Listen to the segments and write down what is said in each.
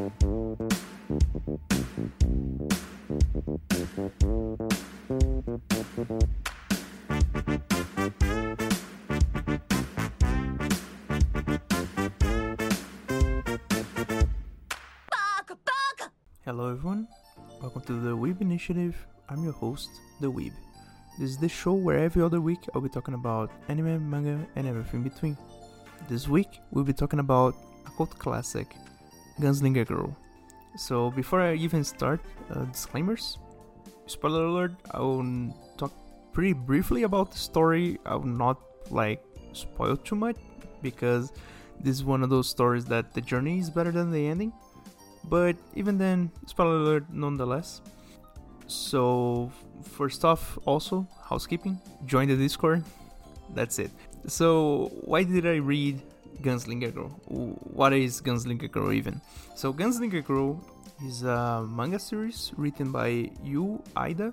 Hello everyone, welcome to the Weeb Initiative. I'm your host, The Weeb. This is the show where every other week I'll be talking about anime, manga, and everything between. This week we'll be talking about a cult classic, Gunslinger Girl. So before I even start, uh, disclaimers. Spoiler alert, I will talk pretty briefly about the story. I will not like spoil too much because this is one of those stories that the journey is better than the ending. But even then, spoiler alert nonetheless. So, first off, also, housekeeping join the Discord. That's it. So, why did I read Gunslinger Girl? What is Gunslinger Girl even? So, Gunslinger Girl is a manga series written by Yu Aida.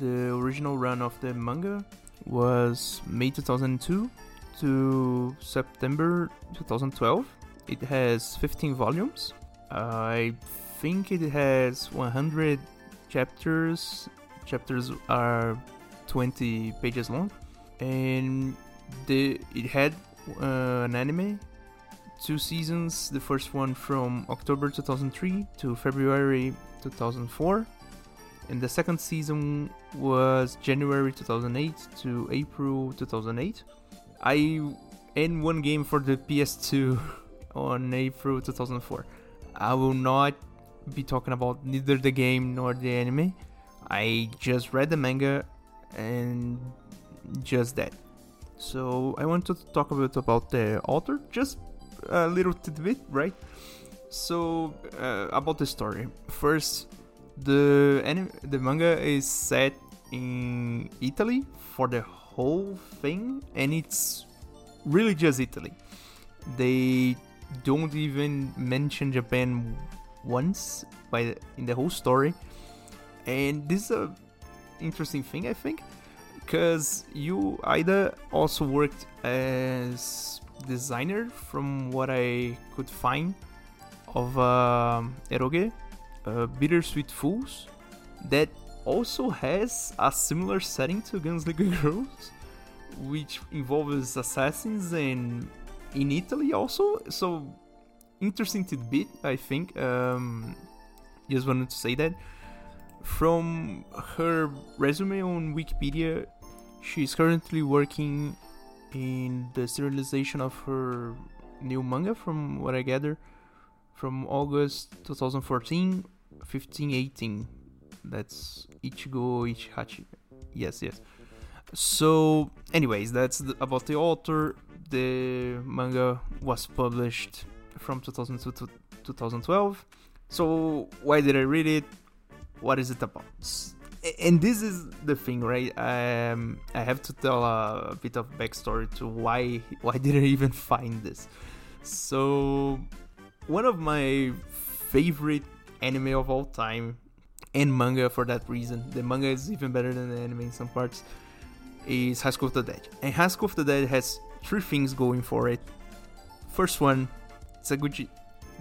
The original run of the manga was May 2002 to September 2012. It has 15 volumes I think it has 100 chapters. Chapters are 20 pages long, and the it had uh, an anime, two seasons. The first one from October 2003 to February 2004, and the second season was January 2008 to April 2008. I and one game for the PS2 on April 2004. I will not be talking about neither the game nor the anime. I just read the manga and just that. So I want to talk a bit about the author, just a little tidbit, right? So uh, about the story. First, the anime, the manga is set in Italy for the whole thing, and it's really just Italy. They don't even mention Japan once by the, in the whole story, and this is a interesting thing I think, because Yu Aida also worked as designer from what I could find of uh, Eroge, uh, Bittersweet Fools, that also has a similar setting to Gunslinger Girls, which involves assassins and in Italy also. So interesting tidbit, I think. Um, just wanted to say that. From her resume on Wikipedia, she's currently working in the serialization of her new manga, from what I gather, from August 2014, 15, 18. That's Ichigo Ichihachi. Yes, yes. So, anyways, that's the, about the author the manga was published from 2002 to 2012. So why did I read it? What is it about? And this is the thing, right? Um, I have to tell a bit of backstory to why why did I even find this. So one of my favorite anime of all time and manga for that reason. The manga is even better than the anime in some parts. Is High School of the Dead, and High School of the Dead has three things going for it. First one, it's a good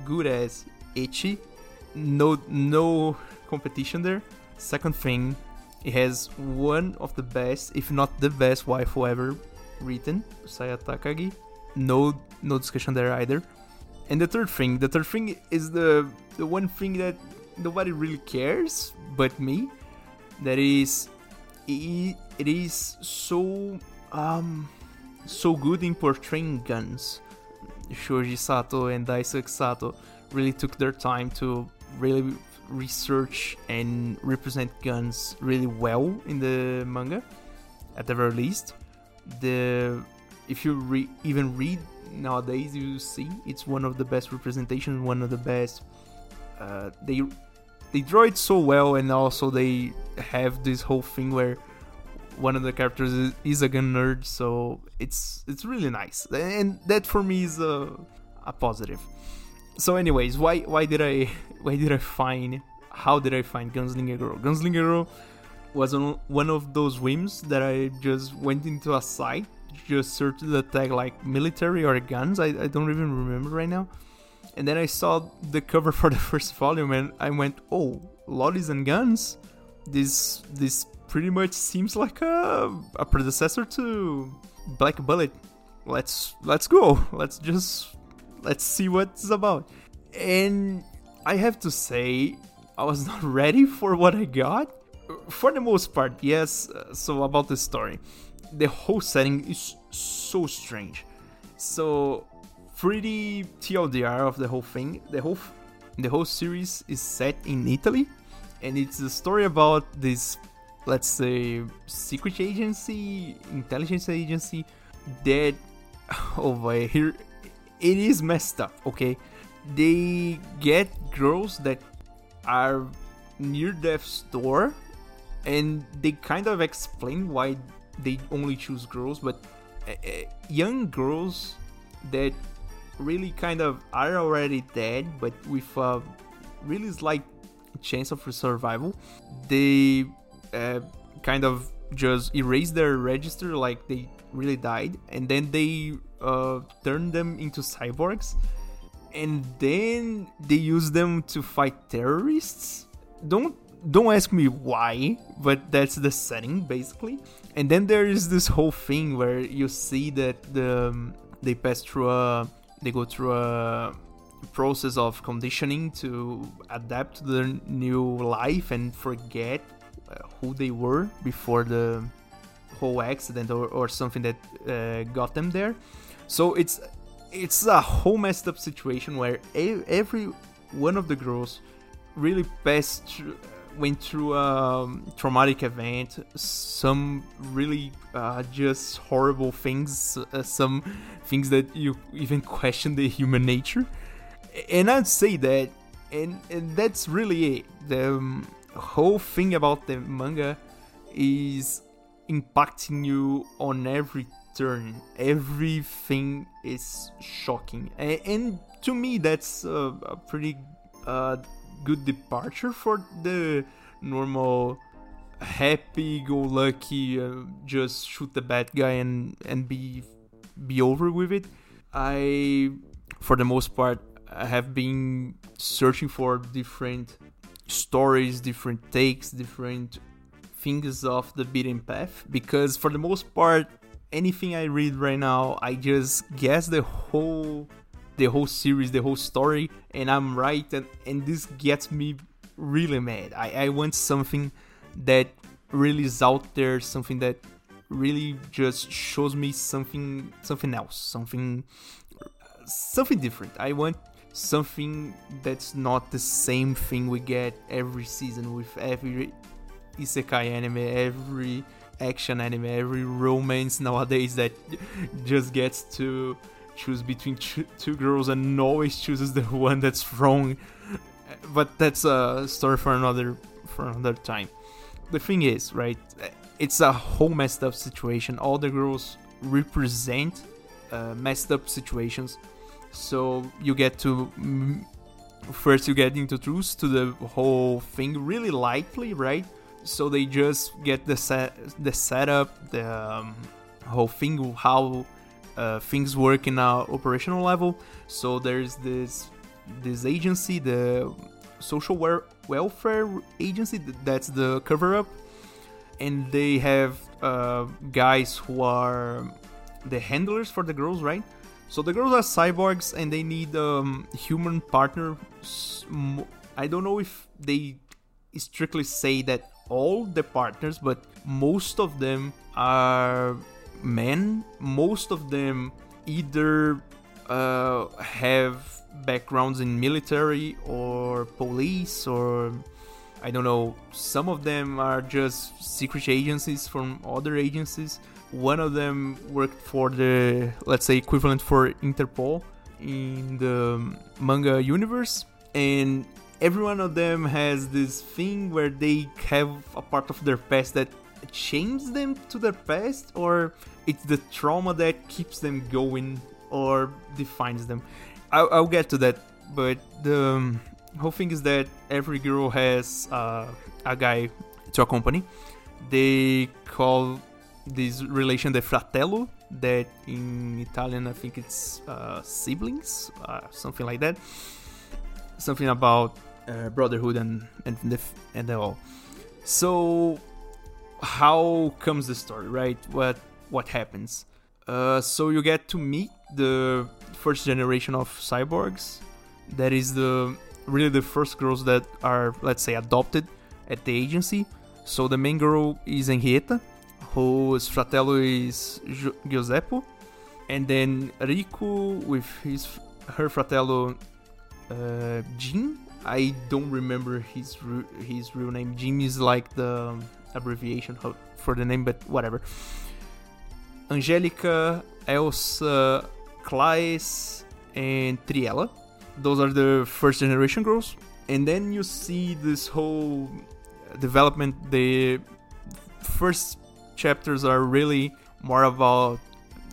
good as ecchi. No no competition there. Second thing, it has one of the best, if not the best waifu ever written, Saya Takagi. No no discussion there either. And the third thing, the third thing is the the one thing that nobody really cares but me. That is it, it is so um so good in portraying guns. Shoji Sato and Daisuke Sato really took their time to really research and represent guns really well in the manga, at the very least. The if you re- even read nowadays, you see it's one of the best representations, one of the best. Uh, they they draw it so well, and also they have this whole thing where one of the characters is, a gun nerd, so it's it's really nice, and that for me is a, a positive. So, anyways, why why did I why did I find how did I find Gunslinger Girl? Gunslinger Girl was on one of those whims that I just went into a site, just searched the tag like military or guns. I, I don't even remember right now, and then I saw the cover for the first volume, and I went, "Oh, lollies and guns." This this pretty much seems like a a predecessor to Black Bullet. Let's let's go. Let's just let's see what it's about. And I have to say, I was not ready for what I got. For the most part, yes. Uh, so about the story, the whole setting is so strange. So pretty TLDR of the whole thing. The whole the whole series is set in Italy, and it's a story about this, let's say, secret agency, intelligence agency that over oh here it is messed up. Okay, they get girls that are near death's door, and they kind of explain why they only choose girls, but uh, young girls that really kind of are already dead, but with a really slight chance of survival, they uh, kind of just erase their register like they really died, and then they uh, turn them into cyborgs, and then they use them to fight terrorists. Don't don't ask me why, but that's the setting basically. And then there is this whole thing where you see that the um, they pass through a they go through a process of conditioning to adapt to their new life and forget uh, who they were before the whole accident or, or something that uh, got them there. So it's it's a whole messed up situation where every one of the girls really passed went through a traumatic event, some really uh, just horrible things, uh, some things that you even question the human nature. And I'd say that, and, and that's really it. The um, whole thing about the manga is impacting you on every turn. Everything is shocking, and, and to me, that's a, a pretty uh, good departure for the normal happy-go-lucky, uh, just shoot the bad guy and and be be over with it. I, for the most part, have been searching for different stories, different takes, different things of the beaten path because for the most part anything I read right now I just guess the whole the whole series, the whole story, and I'm right and, and this gets me really mad. I, I want something that really is out there, something that really just shows me something something else, something something different. I want something that's not the same thing we get every season with every isekai anime, every action anime, every romance nowadays that just gets to choose between two girls and always chooses the one that's wrong. But that's a story for another for another time. The thing is, right? It's a whole messed up situation. All the girls represent uh, messed up situations. So you get to first you get introduced to the whole thing really lightly, right? So they just get the set the setup the um, whole thing how uh, things work in a operational level. So there's this this agency the social welfare agency that's the cover up and they have uh, guys who are the handlers for the girls right? So the girls are cyborgs and they need um, human partner i don't know if they strictly say that all the partners, but most of them are men. Most of them either uh, have backgrounds in military or police or I don't know. Some of them are just secret agencies from other agencies. One of them worked for the, let's say, equivalent for Interpol in the manga universe, and every one of them has this thing where they have a part of their past that chains them to their past, or it's the trauma that keeps them going or defines them. I'll, I'll get to that, but the um, whole thing is that every girl has uh, a guy to accompany. They call this relation the fratello, that in Italian I think it's uh, siblings, uh, something like that. Something about uh, brotherhood and and the, and all. So how comes the story, right? What what happens? Uh, so you get to meet the first generation of cyborgs. That is the really the first girls that are let's say adopted at the agency. So the main girl is Henrietta, whose fratello is Giuseppe, and then Rico with his her fratello uh, Jim. I don't remember his his real name. Jim is like the abbreviation for the name, but whatever. Angelica, Elsa, Claes, and Triela. Those are the first generation girls. And then you see this whole development. The first chapters are really more about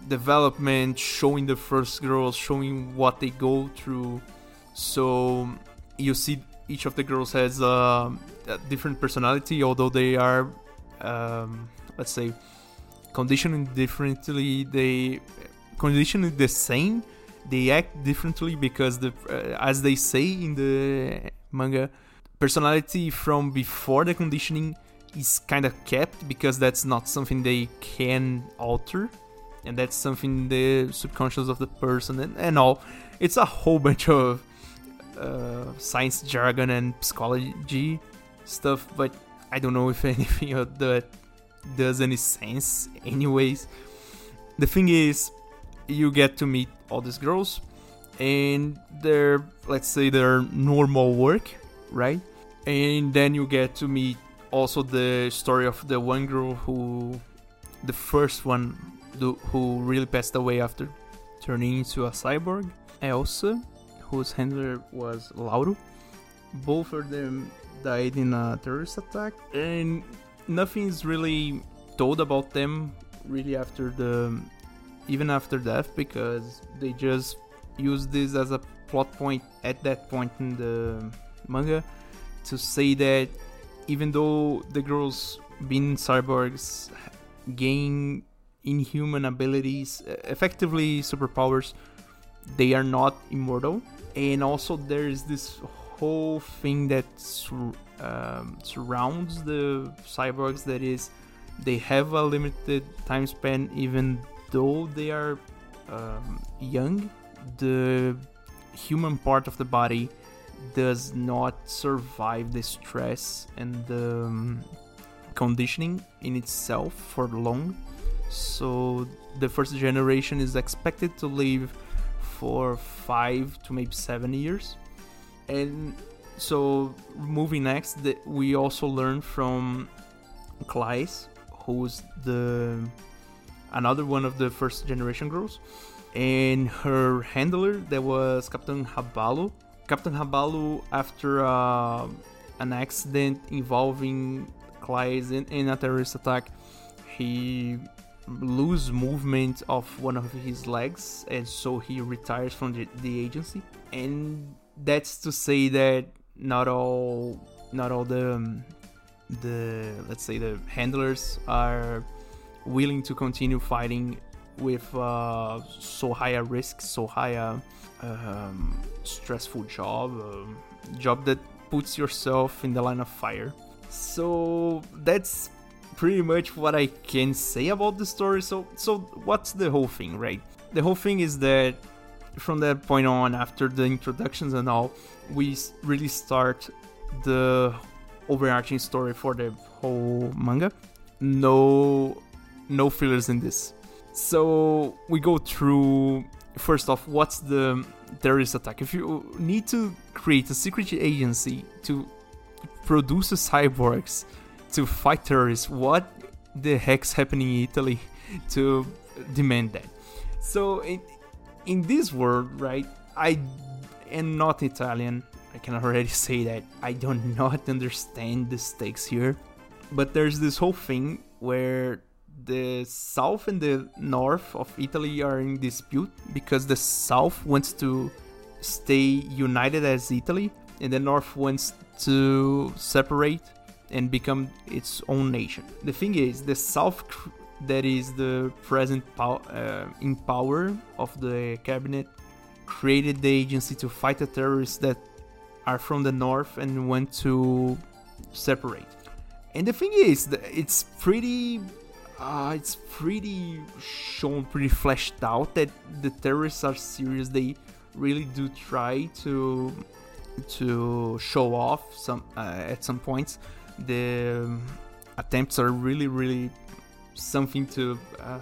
development, showing the first girls, showing what they go through. So you see each of the girls has uh, a different personality, although they are, um, let's say, conditioned differently. They conditioned the same. They act differently because the, uh, as they say in the manga, personality from before the conditioning is kind of kept because that's not something they can alter and that's something the subconscious of the person and, and all it's a whole bunch of uh, science jargon and psychology stuff, but I don't know if anything of that does any sense, anyways. The thing is, you get to meet all these girls, and their, let's say, their normal work, right? And then you get to meet also the story of the one girl who, the first one who really passed away after turning into a cyborg, Elsa, whose handler was Lauro. Both of them died in a terrorist attack, and nothing is really told about them really after the even after death because they just use this as a plot point at that point in the manga to say that even though the girls being cyborgs gain inhuman abilities effectively superpowers they are not immortal and also there's this whole thing that sur- um, surrounds the cyborgs that is they have a limited time span even though they are um, young. The human part of the body does not survive the stress and the um, conditioning in itself for long. So the first generation is expected to live for five to maybe seven years. And so moving next, we also learn from Claes, who's the another one of the first generation girls, and her handler that was Captain Raballo. Captain Raballo, after uh, an accident involving Claes in, in a terrorist attack, he lose movement of one of his legs and so he retires from the, the agency. And that's to say that not all not all the um, the let's say the handlers are willing to continue fighting with uh, so high a risk so high a um, stressful job job that puts yourself in the line of fire. So that's pretty much what I can say about the story. So, so what's the whole thing, right? The whole thing is that from that point on, after the introductions and all, we really start the overarching story for the whole manga. No, no fillers in this. So we go through first off, what's the terrorist attack? If you need to create a secret agency to produce cyborgs to fight terrorists. What the heck's happening in Italy to demand that? So in in this world, right? I am not Italian. I can already say that I do not understand the stakes here. But there's this whole thing where the south and the north of Italy are in dispute because the south wants to stay united as Italy and the north wants to separate and become its own nation. The thing is, the South that is the present pow- uh, in power of the cabinet, created the agency to fight the terrorists that are from the north and want to separate. And the thing is, it's pretty, uh, it's pretty shown, pretty fleshed out that the terrorists are serious. They really do try to to show off some uh, at some points. The um, attempts are really, really something to uh,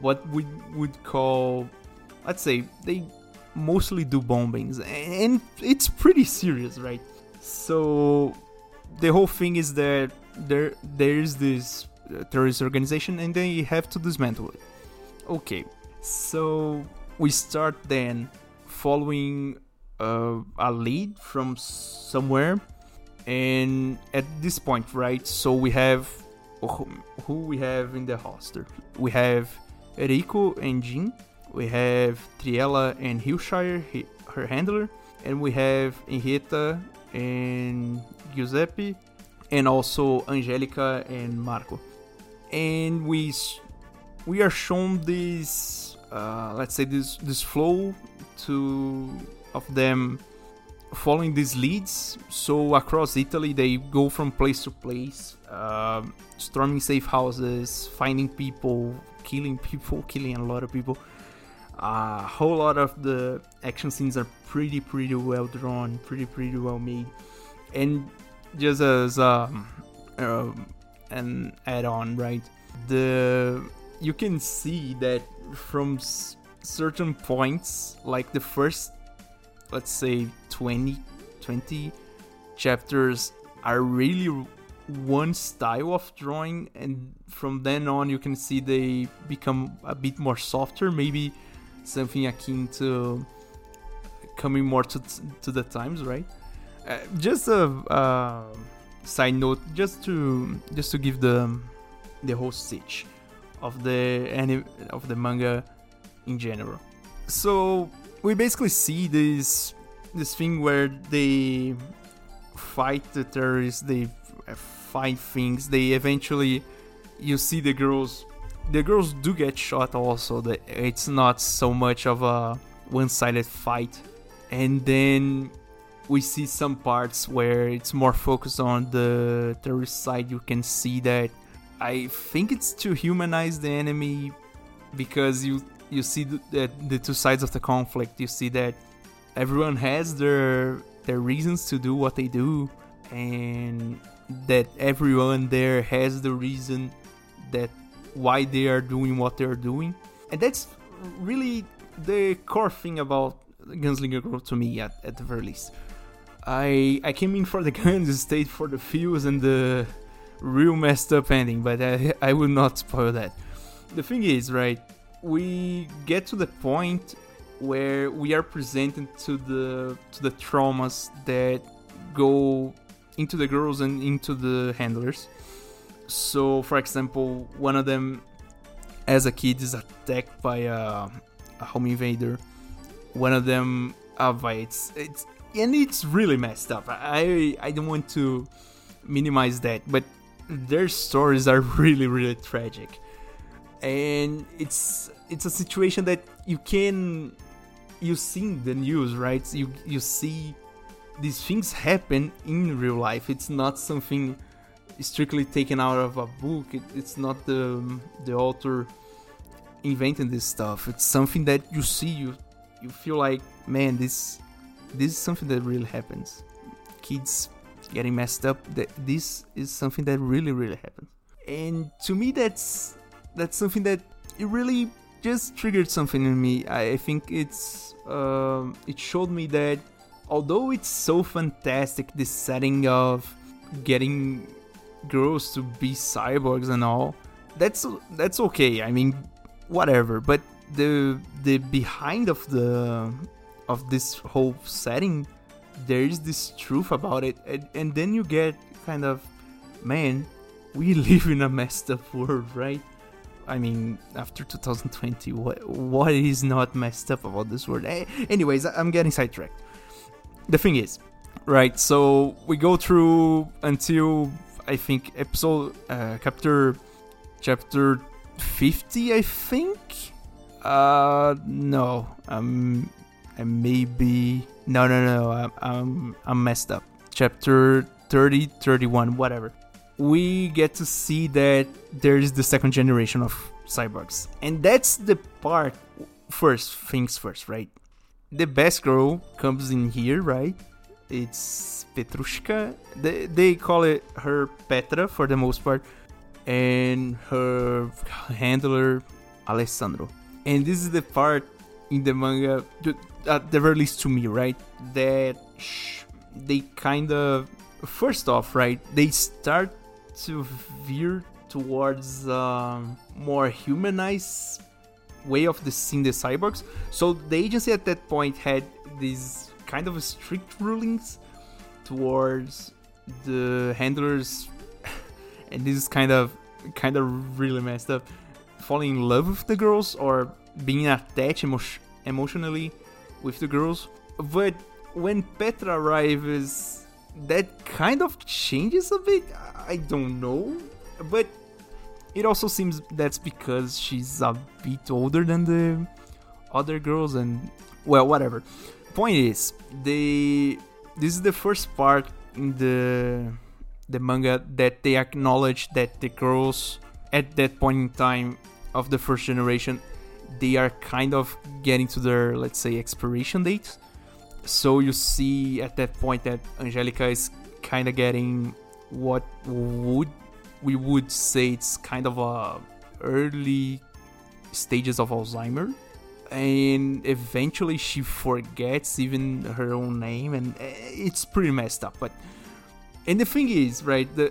what we would call, let's say, they mostly do bombings, and it's pretty serious, right? So the whole thing is that there there is this uh, terrorist organization, and they have to dismantle it. Okay, so we start then following uh, a lead from somewhere, and at this point, right? So we have who we have in the roster. We have Rico and Jean we have Triela and Hilshire, her handler, and we have Henrietta and Giuseppe, and also Angelica and Marco. And we we are shown this, uh, let's say this this flow to of them following these leads. So across Italy, they go from place to place, uh, storming safe houses, finding people, killing people, killing a lot of people a whole lot of the action scenes are pretty pretty well drawn pretty pretty well made and just as um, uh, an add-on right the you can see that from s- certain points like the first let's say 20 20 chapters are really one style of drawing and from then on you can see they become a bit more softer maybe something akin to coming more to to the times, right? Uh, just a uh, side note, just to just to give the the whole stitch of the of the manga in general. So we basically see this this thing where they fight the terrorists, they fight things, they eventually you see the girls the girls do get shot also. That it's not so much of a one-sided fight, and then we see some parts where it's more focused on the terrorist side. You can see that I think it's to humanize the enemy because you you see the, the two sides of the conflict. You see that everyone has their their reasons to do what they do, and that everyone there has the reason that why they are doing what they're doing. And that's really the core thing about Gunslinger Girl to me at, at the very least. I I came in for the guns, stayed for the feels and the real messed up ending, but I, I will not spoil that. The thing is, right, we get to the point where we are presented to the to the traumas that go into the girls and into the handlers so, for example, one of them, as a kid, is attacked by a, a home invader. One of them, uh, it's and it's really messed up. I I don't want to minimize that, but their stories are really really tragic, and it's it's a situation that you can you see the news, right? You you see these things happen in real life. It's not something strictly taken out of a book. It, it's not the the author inventing this stuff. It's something that you see. You you feel like, man, this this is something that really happens. Kids getting messed up. That this is something that really really happens. And to me, that's that's something that it really just triggered something in me. I, I think it's uh, it showed me that although it's so fantastic, this setting of getting girls to be cyborgs and all, that's that's okay. I mean, whatever. But the the behind of the of this whole setting, there is this truth about it, and, and then you get kind of, man, we live in a messed up world, right? I mean, after 2020, what what is not messed up about this world? Anyways, I'm getting sidetracked. The thing is, right? So we go through until I think episode uh, chapter chapter 50, I think. Uh, no, um, maybe no, no, no. I'm, I'm, I'm messed up. Chapter 30, 31, whatever. We get to see that there is the second generation of cyborgs, and that's the part. First things first, right? The best girl comes in here, right? It's Petrushka. They, they call it her Petra for the most part, and her handler Alessandro. And this is the part in the manga, at the very least to me, right? That they kind of, first off, right? They start to veer towards um, more humanized way of the seeing the cyborgs. So the agency at that point had these kind of strict rulings towards the handlers, and this is kind of kind of really messed up falling in love with the girls or being attached emo- emotionally with the girls. But when Petra arrives, that kind of changes a bit. I don't know. But it also seems that's because she's a bit older than the other girls and well whatever. Point is, they this is the first part in the the manga that they acknowledge that the girls at that point in time of the first generation they are kind of getting to their let's say expiration date so you see at that point that angelica is kind of getting what would we would say it's kind of a early stages of alzheimer. And eventually she forgets even her own name and eh, it's pretty messed up but and the thing is right the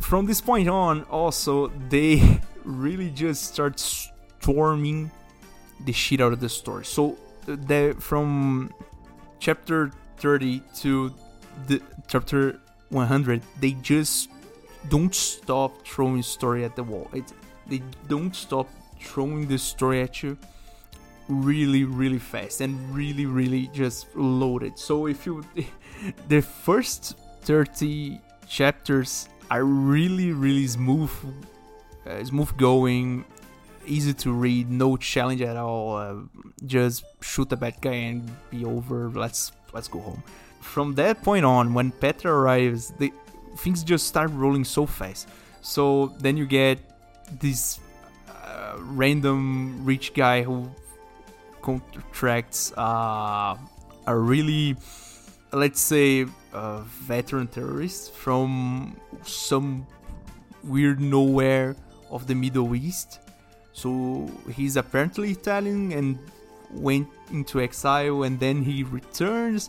from this point on also they really just start storming the shit out of the store. So the from chapter 30 to the chapter 100, they just don't stop throwing story at the wall. It, they don't stop throwing the story at you really really fast and really really just loaded. So if you the first 30 chapters are really really smooth uh, smooth going, easy to read, no challenge at all. Uh, just shoot the bad guy and be over. Let's let's go home. From that point on, when Petra arrives, the things just start rolling so fast. So then you get this uh, random rich guy who contracts uh, a really, let's say, a veteran terrorist from some weird nowhere of the Middle East. So he's apparently Italian and went into exile and then he returns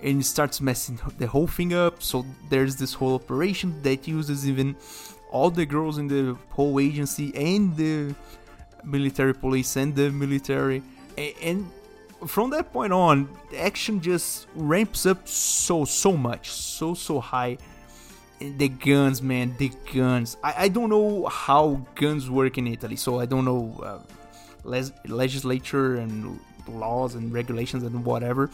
and starts messing the whole thing up. So there's this whole operation that uses even all the girls in the whole agency and the military police and the military. And from that point on, the action just ramps up so, so much, so, so high the guns, man, the guns. I, I don't know how guns work in Italy, so I don't know uh, les- legislature and laws and regulations and whatever.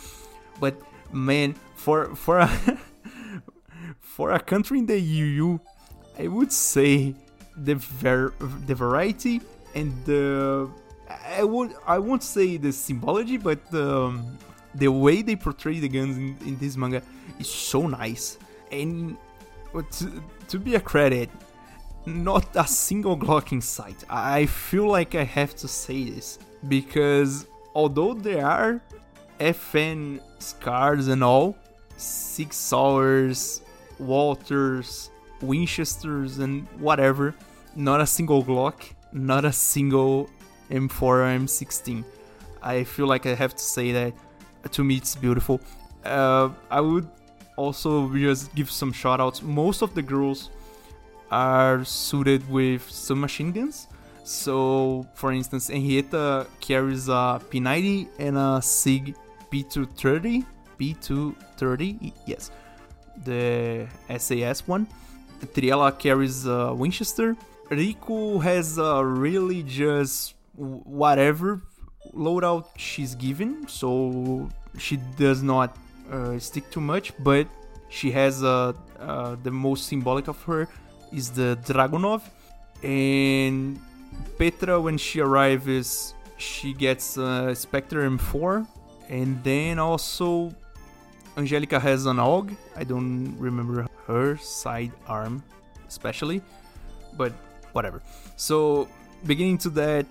But man, for for a for a country in the EU, I would say the ver- the variety and the I would I won't say the symbology, but the um, the way they portray the guns in, in this manga is so nice and to, to be a credit, not a single Glock in sight. I feel like I have to say this because although there are FN scars and all, SIG Sauers, Walthers, Winchesters, and whatever, not a single Glock, not a single M4 or M16. I feel like I have to say that to me it's beautiful. Uh, I would also we just give some shoutouts. Most of the girls are suited with submachine guns. So, for instance, Henrietta carries a P90 and a SIG P230. P230, yes, the SAS one. Triela carries a Winchester. Rico has a really just whatever loadout she's given, so she does not uh, stick too much, but she has uh, uh, the most symbolic of her is the Dragunov, and Petra, when she arrives, she gets Spectre M4, and then also Angelica has an AUG. I don't remember her side arm, especially, but whatever. So, beginning to that,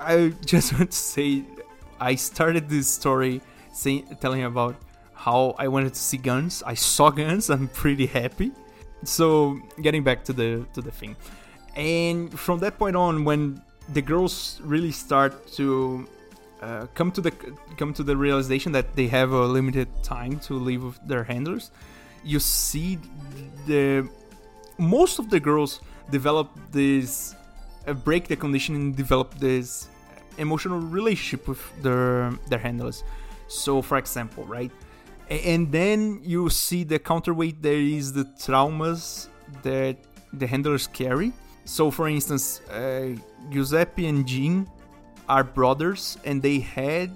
I just want to say I started this story saying, telling about how I wanted to see guns. I saw guns. I'm pretty happy. So, getting back to the to the thing, and from that point on, when the girls really start to uh, come to the come to the realization that they have a limited time to live with their handlers, you see the most of the girls develop this uh, break the conditioning, develop this emotional relationship with their their handlers. So, for example, right, and then you see the counterweight. There is the traumas that the handlers carry. So, for instance, uh, Giuseppe and Jean are brothers, and they had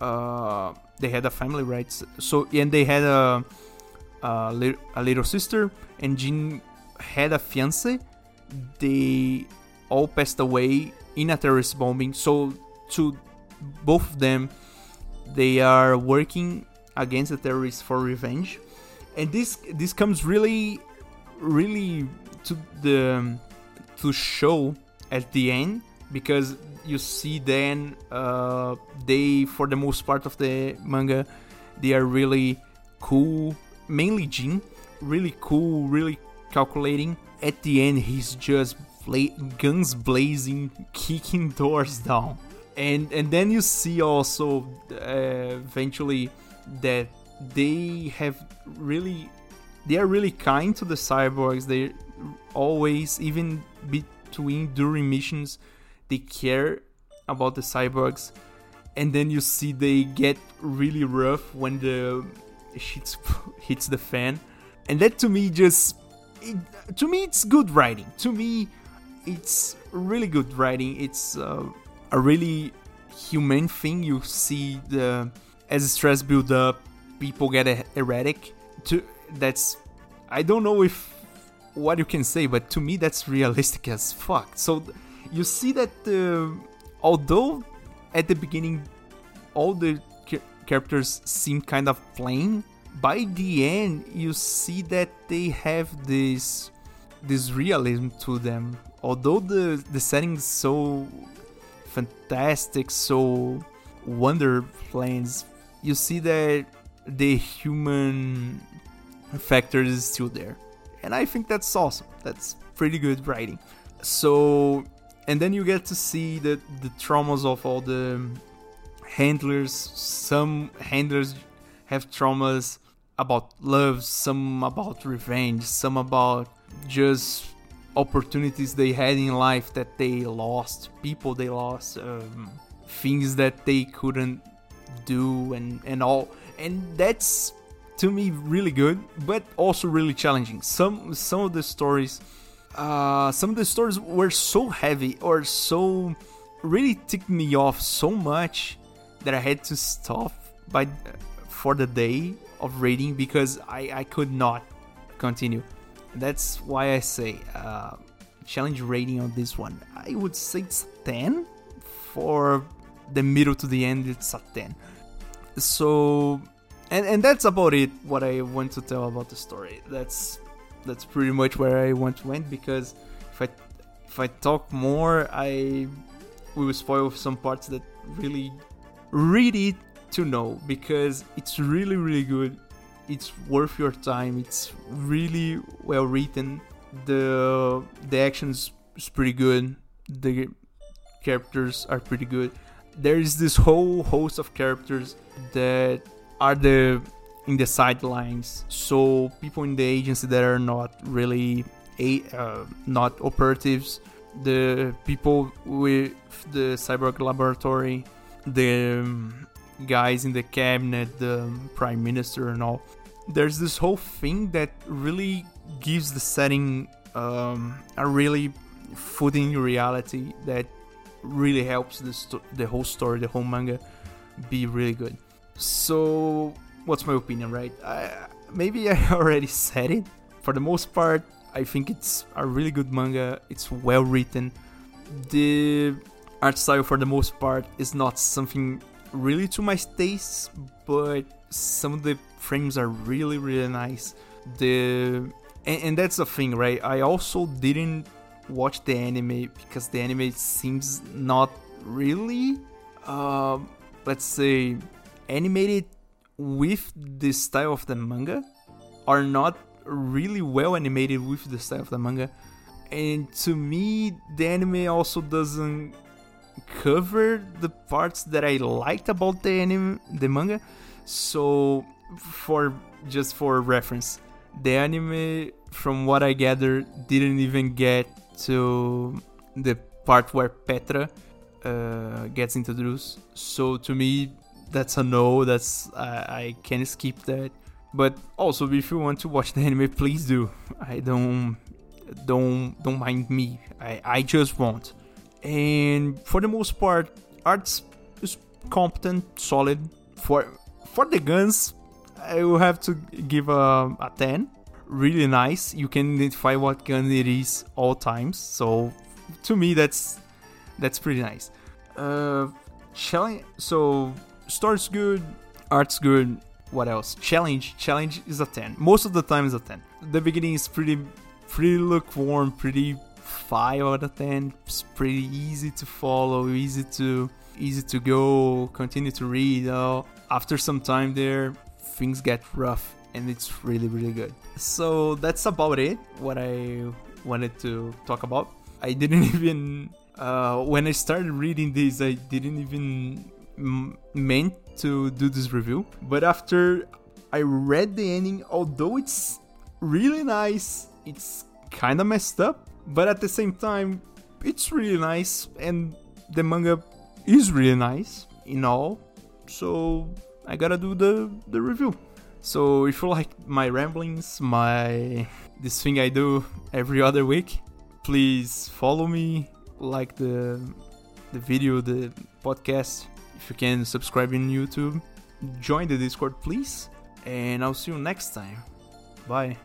uh, they had a family, right? So, and they had a a, a little sister, and Jean had a fiance. They all passed away in a terrorist bombing. So, to both of them, they are working against the terrorists for revenge, and this this comes really, really to the to show at the end because you see then uh, they for the most part of the manga they are really cool mainly Jean really cool really calculating. At the end he's just bla- guns blazing kicking doors down. And and then you see also uh, eventually that they have really they are really kind to the cyborgs. They always even between during missions they care about the cyborgs. And then you see they get really rough when the shit hits the fan. And that to me just it, to me it's good writing. To me it's really good writing. It's uh, a really humane thing. You see the as stress build up people get erratic to that's i don't know if what you can say but to me that's realistic as fuck so you see that uh, although at the beginning all the characters seem kind of plain, by the end you see that they have this this realism to them. Although the the setting is so fantastic, so wonderlands, you see that the human factor is still there. And I think that's awesome. That's pretty good writing. So and then you get to see the the traumas of all the handlers. Some handlers have traumas about love, some about revenge, some about just opportunities they had in life that they lost, people they lost, um, things that they couldn't do, and and all. And that's to me really good, but also really challenging. Some some of the stories uh, some of the stories were so heavy or so really ticked me off so much that I had to stop by for the day of reading because I, I could not continue. That's why I say uh, challenge rating on this one. I would say it's 10 for the middle to the end. It's a 10. So and and that's about it. What I want to tell about the story. That's that's pretty much where I want to end because if I if I talk more, I will spoil some parts that really read it to know because it's really really good. It's worth your time. It's really well written. The the actions is pretty good. The characters are pretty good. There is this whole host of characters that are the in the sidelines. So people in the agency that are not really a uh, not operatives the people with the cyborg laboratory the um, guys in the cabinet the prime minister and all. There's this whole thing that really gives the setting um, a really footing reality that really helps the, sto- the whole story the whole manga be really good so what's my opinion, right? I, maybe I already said it. For the most part, I think it's a really good manga. It's well written. The art style, for the most part, is not something really to my taste, but some of the frames are really, really nice. The and, and that's the thing, right? I also didn't watch the anime because the anime seems not really, uh, let's say, animated with the style of the manga, are not really well animated with the style of the manga. And to me, the anime also doesn't cover the parts that I liked about the anime, the manga. So, for just for reference, the anime, from what I gather, didn't even get to the part where Petra uh, gets introduced. So to me, that's a no. That's I, I can skip that. But also, if you want to watch the anime, please do. I don't don't don't mind me. I I just won't. And for the most part, arts is competent, solid. For for the guns, I will have to give a, a 10. Really nice. You can identify what gun it is all times. So to me, that's that's pretty nice. Uh, challenge. So story's good, art's good. What else? Challenge. Challenge is a 10. Most of the time is a 10. The beginning is pretty, pretty lukewarm, pretty 5 out of 10. It's pretty easy to follow, easy to easy to go, continue to read. Uh, after some time there, things get rough and it's really really good. So that's about it. What I wanted to talk about. I didn't even uh, when I started reading this, I didn't even m- meant to do this review. But after I read the ending, although it's really nice, it's kind of messed up. But at the same time, it's really nice, and the manga is really nice in all. So I gotta do the the review. So if you like my ramblings, my this thing I do every other week, please follow me, like the the video, the podcast. If you can subscribe in YouTube, join the Discord, please. And I'll see you next time. Bye.